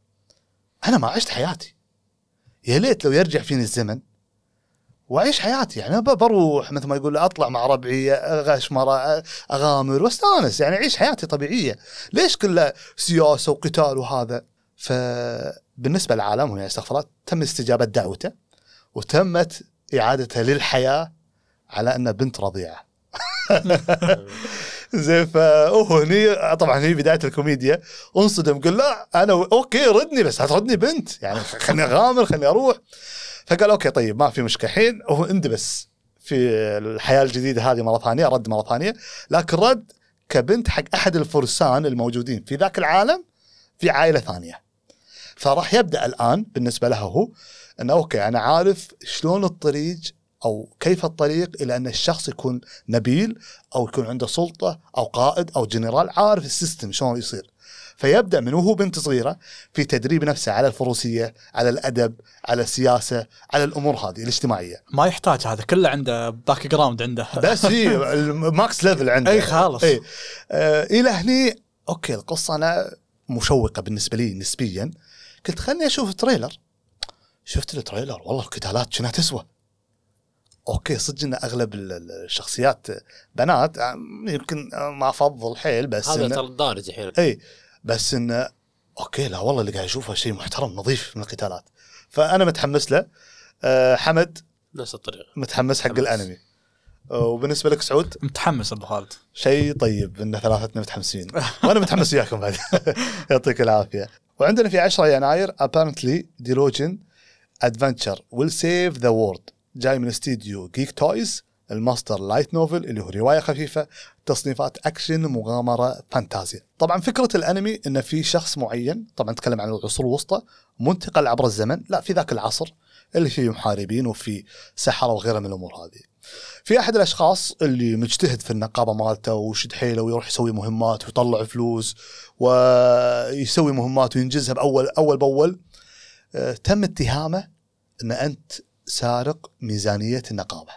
أنا ما عشت حياتي. يا ليت لو يرجع فيني الزمن وأعيش حياتي. يعني بروح مثل ما يقول أطلع مع ربعي أغش مرة أغامر وأستانس. يعني أعيش حياتي طبيعية. ليش كله سياسة وقتال وهذا؟ فبالنسبة للعالم يعني استغفر الله تم استجابة دعوته وتمت اعادته للحياة على انه بنت رضيعة. زين فهو هني طبعا هي بداية الكوميديا انصدم قال لا أنا أوكي ردني بس بتردني بنت يعني خليني أغامر خليني أروح. فقال أوكي طيب ما في مشكلة. الحين هو اندبس في الحياة الجديدة هذه مرة ثانية رد مرة ثانية. لكن رد كبنت حق أحد الفرسان الموجودين في ذاك العالم في عائلة ثانية. فراح يبدأ الآن بالنسبة له هو إنه أوكي أنا عارف شلون الطريق أو كيف الطريق إلى أن الشخص يكون نبيل أو يكون عنده سلطة أو قائد أو جنرال عارف ال system شلون يصير. فيبدأ من وهو بنت صغيرة في تدريب نفسه على الفروسية على الأدب على السياسة على الأمور هذه الاجتماعية. ما يحتاج هذا كله عنده background عنده. بس في ال max level عنده. إي خالص إي. آه إلى هني أوكي القصة أنا مشوقة بالنسبة لي نسبيا. قلت خلني أشوف ال trailer شفت ال trailer؟ والله القتالات شنها تسوى أوكي صدق إن أغلب ال- ال- الشخصيات بنات يمكن ما أفضل حيل بس هذا ترى دارج الحين إي بس انه أوكي لا والله اللي قاعد اشوفه شيء محترم نظيف من القتالات. فأنا متحمس له. أه حمد. نفس الطريقة. متحمس حق متحمس. الأنمي. وبالنسبة لك سعود؟ متحمس أبو خالد. شيء طيب إن ثلاثتنا متحمسين. وأنا متحمس وياكم بعد. يعطيك العافية. وعندنا في 10 يناير Apparently, Disillusioned Adventurers Will Save the World جاي من استديو Geek Toys المصدر light novel اللي هو رواية خفيفة تصنيفات أكشن مغامرة فانتازيا. طبعا فكرة الأنمي إن في شخص معين طبعا نتكلم عن العصور الوسطى منتقل عبر الزمن لا في ذاك العصر اللي فيه محاربين وفي سحرة وغيرها من الأمور هذه. في أحد الأشخاص اللي مجتهد في النقابة مالته وشد حيله ويروح يسوي مهمات ويطلع فلوس ويسوي مهمات وينجزها باول أول بأول تم اتهامه أن أنت سارق ميزانية النقابة.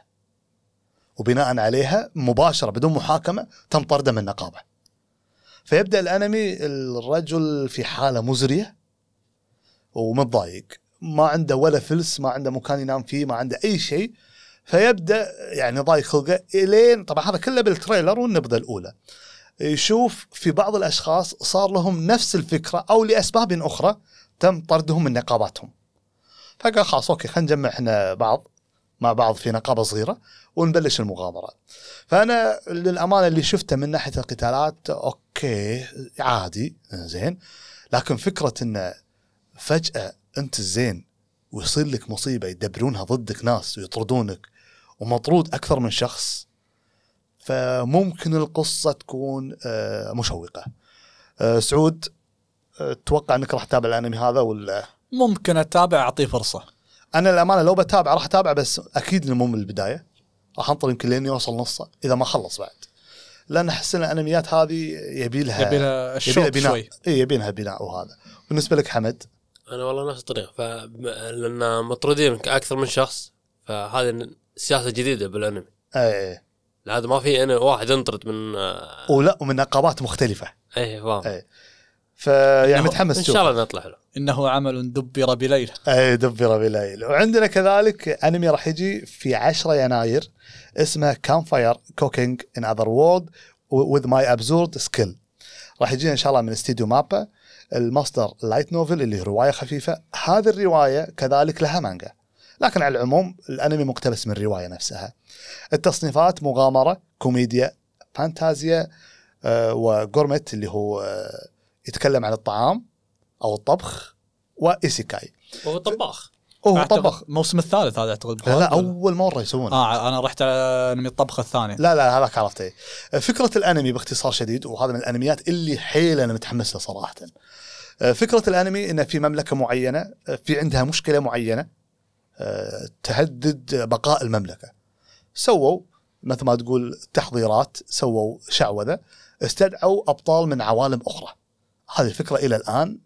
وبناء عليها مباشرة بدون محاكمة تم طرده من النقابة. فيبدأ الأنمي الرجل في حالة مزرية ومتضايق. ما عنده ولا فلس ما عنده مكان ينام فيه ما عنده أي شيء. فيبدأ يعني ضايق خلقه إلين طبعا هذا كله بال trailer والنبذة الأولى. يشوف في بعض الأشخاص صار لهم نفس الفكرة أو لأسباب أخرى تم طردهم من نقاباتهم. فقال خلاص أوكي خلينا نجمع إحنا بعض مع بعض في نقابة صغيرة ونبلش المغامره فأنا للأمانة اللي شفته من ناحية القتالات أوكي عادي زين. لكن فكرة انه فجأة أنت الزين ويصير لك مصيبة يدبرونها ضدك ناس ويطردونك ومطرود أكثر من شخص فممكن القصة تكون آه، مشوقة. آه، سعود تتوقع إنك راح تتابع الأنمي هذا ولا ممكن أتابع أعطيه فرصة. أنا الامانه لو بتابع راح أتابع بس أكيد إنه مو من البداية. راح أنطر يمكن لين يوصل نصه إذا ما خلص بعد. لأن أحس إن الأنميات هذه يبي لها يبي لها بناء. شوي. اي يبي لها بناء وهذا. بالنسبة لك حمد؟ أنا والله نفس الطريقة. ف لأن مطرودين أكثر من شخص فهذه سياسة جديدة بالأنمي. اي هذا ما في أنا واحد انطرد من ولا ومن نقابات مختلفة. اي فاهم. فيعني متحمس إن شاء الله نطلع له. إنه عمل دبر بليله أي دبر بليل. وعندنا كذلك أنمي راح يجي في 10 يناير اسمه Campfire Cooking in Another World with My Absurd Skill راح يجينا إن شاء الله من استديو مابا المصدر light novel اللي هي رواية خفيفة. هذه الرواية كذلك لها مانجا لكن على العموم الأنمي مقتبس من الرواية نفسها. التصنيفات مغامرة كوميديا فانتازيا آه، و gourmet اللي هو آه، يتكلم عن الطعام أو الطبخ وإيسيكاي. هو طباخ. هو طبخ الموسم الثالث هذا أعتقد لا, لا؟ أول مرة يسوونه. آه أنا رحت على أنمي الطبخه الثانية لا لا هذاك عرفته. فكرة الأنمي باختصار شديد وهذا من الأنميات اللي حيل أنا متحمس له صراحة. آه، فكرة الأنمي إن في مملكة معينة آه، في عندها مشكلة معينة آه، تهدد بقاء المملكة. سووا مثل ما تقول تحضيرات سووا شعوذة استدعوا أبطال من عوالم أخرى. هذه الفكرة إلى الآن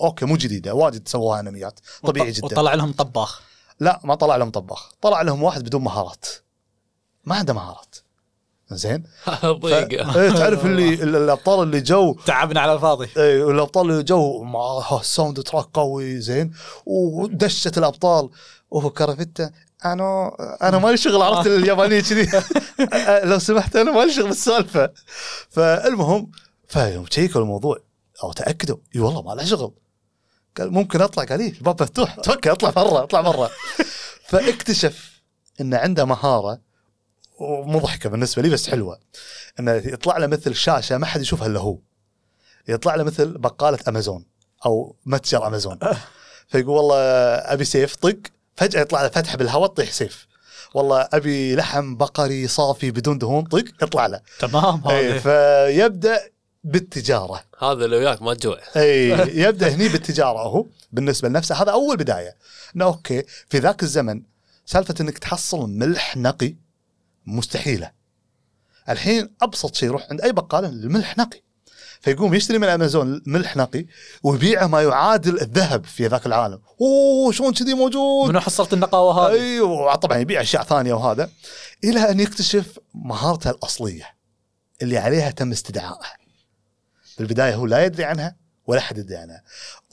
أوكي مو جديدة واجد سووها أنميات طبيعي وط- جدا. وطلع لهم طباخ. لا ما طلع لهم طباخ طلع لهم واحد بدون مهارات. ما عنده مهارات. زين؟ ف... ضيق إيه، تعرف اللي ال- الأبطال اللي جو تعبنا على الفاضي. إيه، الأبطال اللي جو مع soundtrack قوي زين؟ ودشت الأبطال. وهو كرافته أنا أنا مالي شغل عرفت اليابانية كذي؟ لو سمحت أنا مالي شغل بالسالفة. فالمهم فيوم شيكوا الموضوع. أو تأكدوا. إي والله ما له شغل. قال ممكن أطلع. قال إيه الباب مفتوح. توكل أطلع برا أطلع برا فاكتشف إنه عنده مهارة ومضحكة بالنسبة لي بس حلوة. إنه يطلع له مثل شاشة ما حد يشوفها إلا هو. يطلع له مثل بقالة أمازون أو متجر أمازون. فيقول والله أبي سيف طق. فجأة يطلع له فتحة بالهواء تطيح سيف. والله أبي لحم بقري صافي بدون دهون طق يطلع له. تمام هذا فيبدأ بالتجارة. هذا لو وياك ما تجوع. اي يبدأ هني بالتجارة هو بالنسبة لنفسه. هذا أول بداية. إنه أوكي في ذاك الزمن سالفة إنك تحصل ملح نقي مستحيلة. الحين أبسط شيء يروح عند أي بقال الملح نقي. فيقوم يشتري من أمازون ملح نقي ويبيعه ما يعادل الذهب في ذاك العالم. أوه شلون كذي موجود؟ منو حصلت النقاوة هذه؟ أيوه طبعا يبيع أشياء ثانية وهذا. إلى أن يكتشف مهارته الأصلية اللي عليها تم استدعائها. في البداية هو لا يدري عنها ولا حد يدري عنها.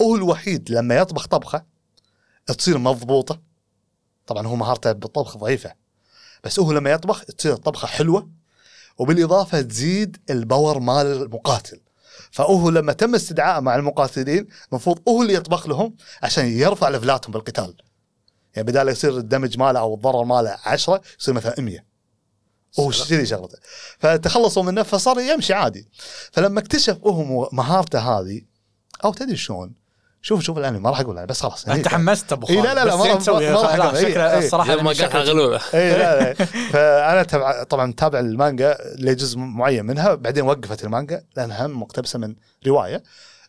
هو الوحيد لما يطبخ طبخة تصير مضبوطة. طبعا هو مهارته بالطبخ ضعيفة. بس هو لما يطبخ تصير الطبخه حلوة وبالإضافة تزيد الباور مال المقاتل. فهو لما تم استدعائه مع المقاتلين المفروض هو اللي يطبخ لهم عشان يرفع ليفلاتهم بالقتال. يعني بدال يصير الدمج ماله أو الضرر ماله 10 يصير مثلا 100 وهو كذي شغلته. فتخلصوا منه فصار يمشي عادي. فلما اكتشف هو مهارته هذه أو تدري شلون؟ شوف شوف الأنمي ما راح أقول بس خلاص أنت حمست أبو خالد لا لا لا، ما راح- ما شكله إي. الصراحة شكله- غلوله إي لا لا. فأنا تبع طبعا متابع المانجا لجزء معين منها بعدين وقفت المانجا لانها مقتبسة من رواية.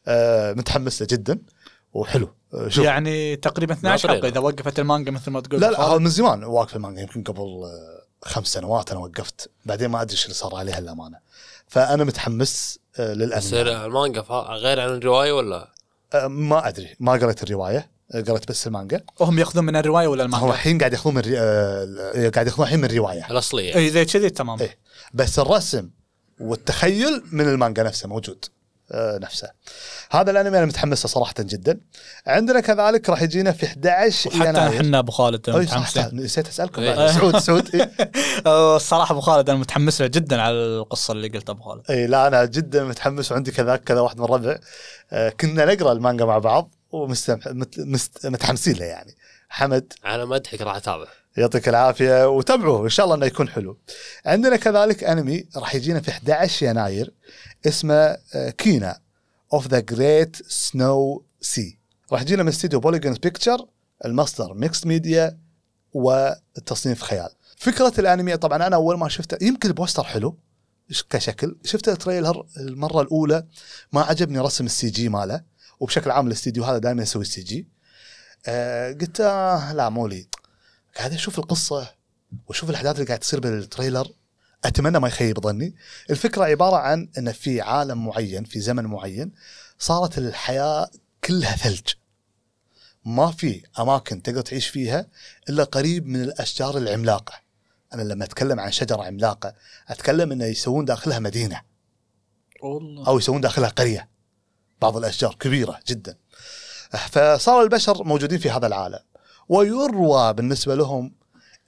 آه متحمس له جدا وحلو. آه شوف. يعني تقريبا 12 ما حلقة إذا وقفت المانجا مثل ما تقول لا لا. من زمان واقف المانجا يمكن قبل آه، خمس سنوات أنا وقفت. بعدين ما أدري إيش اللي صار عليها الامانه فأنا متحمس آه بس للانمي المانجا فا- غير عن الرواية ولا؟ آه ما أدري. ما قريت الرواية. آه، قريت بس المانجا. وهم يأخذون من الرواية ولا هم المانجا؟ الحين قاعد يأخذون من الري- قاعد يأخذون الحين من الرواية. الأصلية. اي زي كذي تمام. إيه. بس الرسم والتخيل من المانجا نفسه موجود. نفسه. هذا الانمي أنا متحمس له صراحة جدا. عندنا كذلك راح يجينا في 11 وحتى يناير. إحنا أبو خالد متحمسين نسيت أسألكم إيه. بعد. سعود سعود. إيه. الصراحة أبو خالد أنا متحمس له جدا على القصة اللي قلتها أبو خالد. اي لا أنا جدا متحمس وعندي كذاك كذا واحد من الربع آه، كنا نقرأ المانجا مع بعض ومتحمسين له يعني. حمد. على مدحك راح أتابع. يعطيك العافية وتابعوه إن شاء الله إنه يكون حلو. عندنا كذلك أنمي راح يجينا في 11 يناير اسمه آه، Kaina of the Great Snow Sea راح يجينا من استديو Polygon Pictures المصدر mixed media والتصنيف خيال. فكرة الأنمي طبعا أنا أول ما شفته يمكن ال poster حلو كشكل شفت ال trailer المرة الأولى ما عجبني رسم ال CG ماله وبشكل عام الاستديو هذا دائما يسوي ال CG آه قلت آه لا مو لي قاعد أشوف القصة وأشوف الأحداث اللي قاعد تصير بالتريلر أتمنى ما يخيب ظني. الفكرة عبارة عن إن في عالم معين في زمن معين صارت الحياة كلها ثلج. ما في أماكن تقدر تعيش فيها إلا قريب من الأشجار العملاقة. أنا لما أتكلم عن شجرة عملاقة أتكلم انه يسوون داخلها مدينة. والله. أو يسوون داخلها قرية. بعض الأشجار كبيرة جدا. فصار البشر موجودين في هذا العالم. ويروى بالنسبة لهم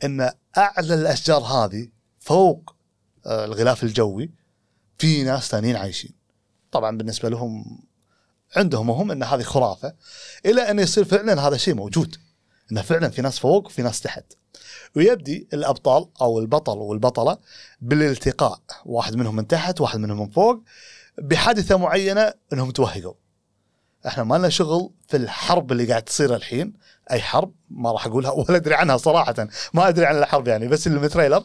إن أعلى الأشجار هذه فوق آه، الغلاف الجوي في ناس ثانيين عايشين. طبعا بالنسبة لهم عندهم هم إن هذه خرافة إلى أن يصير فعلا هذا شيء موجود انه فعلا في ناس فوق وفي ناس تحت. ويبدي الأبطال أو البطل والبطلة بالالتقاء واحد منهم من تحت واحد منهم من فوق بحادثة معينة إنهم توهقوا. إحنا ما لنا شغل في الحرب اللي قاعد تصير الحين أي حرب؟ ما راح أقولها ولا أدري عنها صراحة. ما أدري عن الحرب يعني بس اللي من ال trailer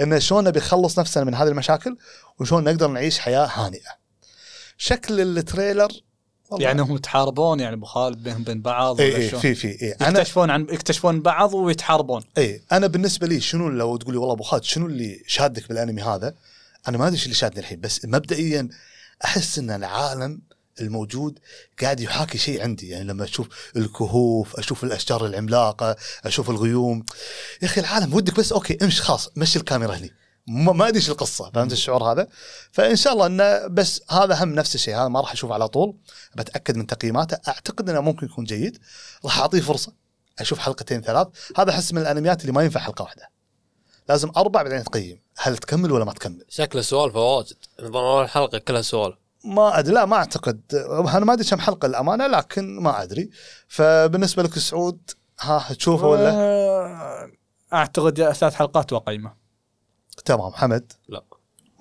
انه شلون نبي نخلص نفسنا من هذه المشاكل وشلون نقدر نعيش حياة هانئة. شكل ال trailer والله. يعني هم يتحاربون يعني أبو خالد بينهم بين بعض اي اي؟ في في اي يكتشفون عن يكتشفون بعض ويتحاربون. اي أنا بالنسبة لي شنو لو تقول لي والله أبو خالد شنو اللي شادك بالأنمي هذا؟ أنا ما أدري إيش اللي شادني الحين بس مبدئيا أحس إن العالم الموجود قاعد يحاكي شيء عندي. يعني لما أشوف الكهوف أشوف الأشجار العملاقة أشوف الغيوم. يا أخي العالم ودك بس أوكي امشي خلاص مشي الكاميرا هني. ما أدري إيش القصة فهمت الشعور هذا؟ فإن شاء الله انه بس هذا هم نفس الشيء هذا ما راح اشوفه على طول. بتأكد من تقييماته. أعتقد إنه ممكن يكون جيد. راح أعطيه فرصة أشوف حلقتين ثلاث. هذا أحس من الأنميات اللي ما ينفع حلقة واحدة. لازم أربع بعدين تقيم. هل تكمل ولا ما تكمل؟ شكله سوالف واجد نظام اول حلقه كلها سوالف ما أدري. لا ما أعتقد. أنا ما أدري كم حلقة الأمانة لكن ما أدري. فبالنسبة لك سعود ها تشوفه ولا؟ أعتقد ثلاث حلقات وقيمة. تمام. حمد؟ لا.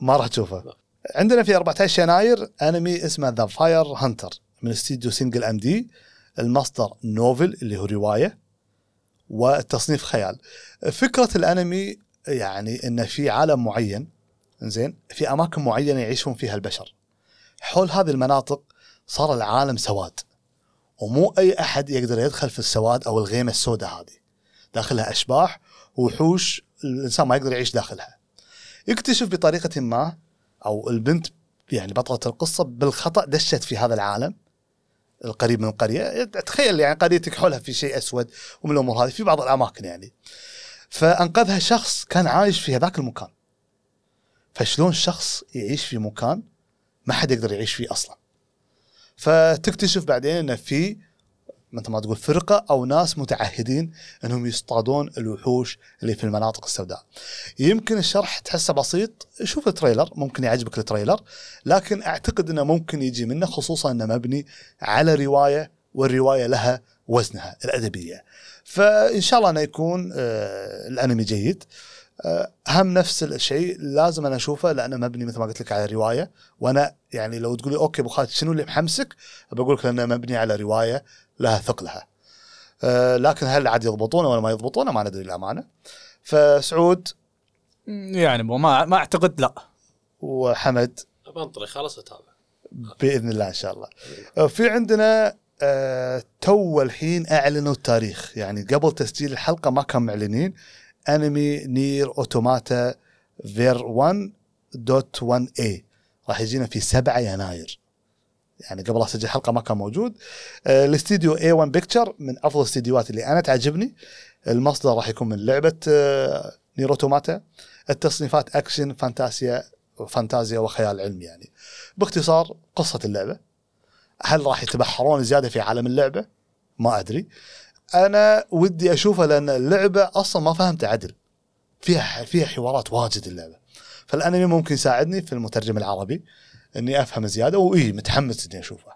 ما راح تشوفه. لا. عندنا في 14 يناير أنمي اسمه The Fire Hunter من استديو Signal MD المصدر novel اللي هو رواية والتصنيف خيال. فكرة الأنمي يعني ان في عالم معين زين في أماكن معينة يعيشون فيها البشر. حول هذه المناطق صار العالم سواد ومو أي أحد يقدر يدخل في السواد أو الغيمة السوداء هذه. داخلها أشباح وحوش الإنسان ما يقدر يعيش داخلها. يكتشف بطريقة ما أو البنت يعني بطلة القصة بالخطأ دشت في هذا العالم القريب من القرية. تخيل يعني قريتك حولها في شيء أسود ومن الأمور هذه في بعض الأماكن يعني. فأنقذها شخص كان عايش في هذاك المكان. فشلون شخص يعيش في مكان ما حد يقدر يعيش فيه أصلا. فتكتشف بعدين إن في مثل ما تقول فرقة أو ناس متعهدين إنهم يصطادون الوحوش اللي في المناطق السوداء. يمكن الشرح تحسه بسيط، شوف ال trailer ممكن يعجبك ال trailer، لكن أعتقد إنه ممكن يجي منه خصوصا إنه مبني على رواية والرواية لها وزنها الأدبية. فإن شاء الله إنه يكون آه، الأنمي جيد. هم نفس الشيء لازم أنا أشوفه لأنه مبني مثل ما قلت لك على رواية وأنا يعني لو تقولي أوكي أبو خالد شنو اللي محمسك؟ بقول لك لأنه مبني على رواية لها ثقلها. آه، لكن هل عاد يضبطونه ولا ما يضبطونه ما ندري الامانه. فسعود يعني ما ما أعتقد لا وحمد بنطري خلاص أتابع بإذن الله إن شاء الله. آه، في عندنا آه، تو الحين أعلنوا التاريخ يعني قبل تسجيل الحلقة ما كانوا معلنين انمي NieR Automata Ver 1.1 a راح يجينا في 7 يناير. يعني قبل اسجل الحلقة ما كان موجود. آه، الاستديو A 1 Pictures من أفضل الاستديوهات اللي أنا تعجبني. المصدر راح يكون من لعبة آه، NieR Automata التصنيفات أكشن فانتاسيا فانتازيا وخيال علمي يعني. باختصار قصة اللعبة. هل راح يتبحرون زيادة في عالم اللعبة؟ ما أدري. أنا ودي أشوفها لأن اللعبة أصلا ما فهمتها عدل. فيها فيها حوارات واجد اللعبة. فالأنمي ممكن يساعدني في المترجم العربي إني أفهم زيادة وإي متحمس إني أشوفه.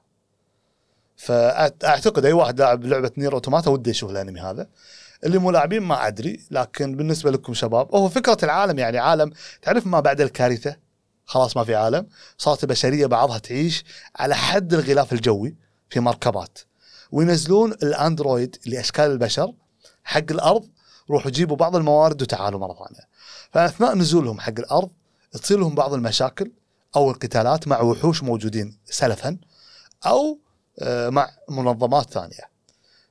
فاعتقد أي واحد لاعب لعبة نير اوتوماتا ودي يشوف الأنمي هذا. اللي مو لاعبين ما أدري لكن بالنسبة لكم شباب هو فكرة العالم يعني عالم تعرف ما بعد الكارثة خلاص ما في عالم صارت البشرية بعضها تعيش على حد الغلاف الجوي في مركبات وينزلون الأندرويد لأشكال البشر حق الأرض روحوا جيبوا بعض الموارد وتعالوا مرة ثانية. فأثناء نزولهم حق الأرض تصير لهم بعض المشاكل أو القتالات مع وحوش موجودين سلفا أو آه، مع منظمات ثانية.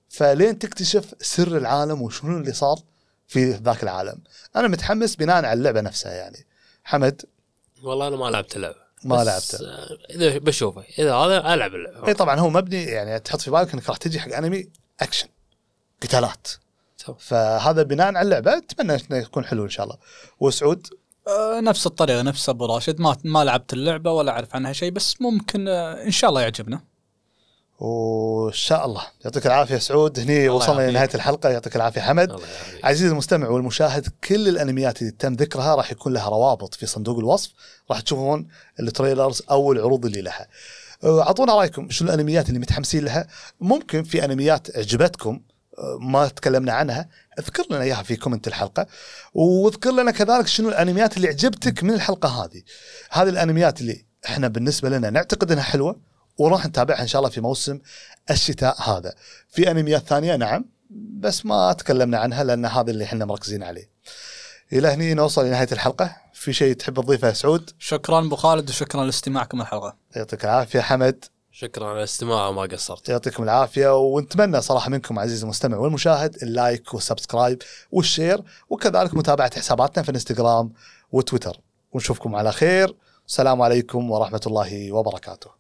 فلين تكتشف سر العالم وشنو اللي صار في ذاك العالم. أنا متحمس بناء على اللعبة نفسها يعني. حمد والله أنا ما لعبت اللعبة ما لعبته. إذا بشوفه. إذا هذا ألعب اللعبة. إي طبعا هو مبني يعني تحط في بالك انك راح تجي حق أنمي أكشن قتالات. فهذا بناء على اللعبة أتمنى إنه يكون حلو إن شاء الله. وسعود؟ آه، نفس الطريقة نفس أبو راشد. ما ما لعبت اللعبة ولا أعرف عنها شيء بس ممكن آه، إن شاء الله يعجبنا. وان شاء الله. يعطيك العافية سعود. هني وصلنا. لنهاية الحلقة. يعطيك العافية حمد. عزيزي المستمع والمشاهد كل الأنميات اللي تم ذكرها راح يكون لها روابط في صندوق الوصف. راح تشوفون التريلرز أو العروض اللي لها. أه، أعطونا رأيكم شنو الأنميات اللي متحمسين لها. ممكن في أنميات عجبتكم أه، ما تكلمنا عنها. اذكر لنا إياها في كومنت الحلقة. واذكر لنا كذلك شنو الأنميات اللي عجبتك من الحلقة هذه. هذه الأنميات اللي إحنا بالنسبة لنا نعتقد إنها حلوة. وراح نتابعها إن شاء الله في موسم الشتاء هذا. في أنميات ثانية نعم بس ما تكلمنا عنها لأن هذا اللي إحنا مركزين عليه. إلى هني نوصل لنهايه الحلقة. في شيء تحب تضيفه يا سعود؟ شكرا ابو خالد وشكرا لاستماعكم الحلقة يعطيك العافية حمد. شكرا على الاستماع وما قصرت. يعطيكم العافية ونتمنى صراحة منكم عزيزي المستمع والمشاهد ال like وال subscribe وال share وكذلك متابعة حساباتنا في الانستغرام وتويتر. ونشوفكم على خير. السلام عليكم ورحمة الله وبركاته.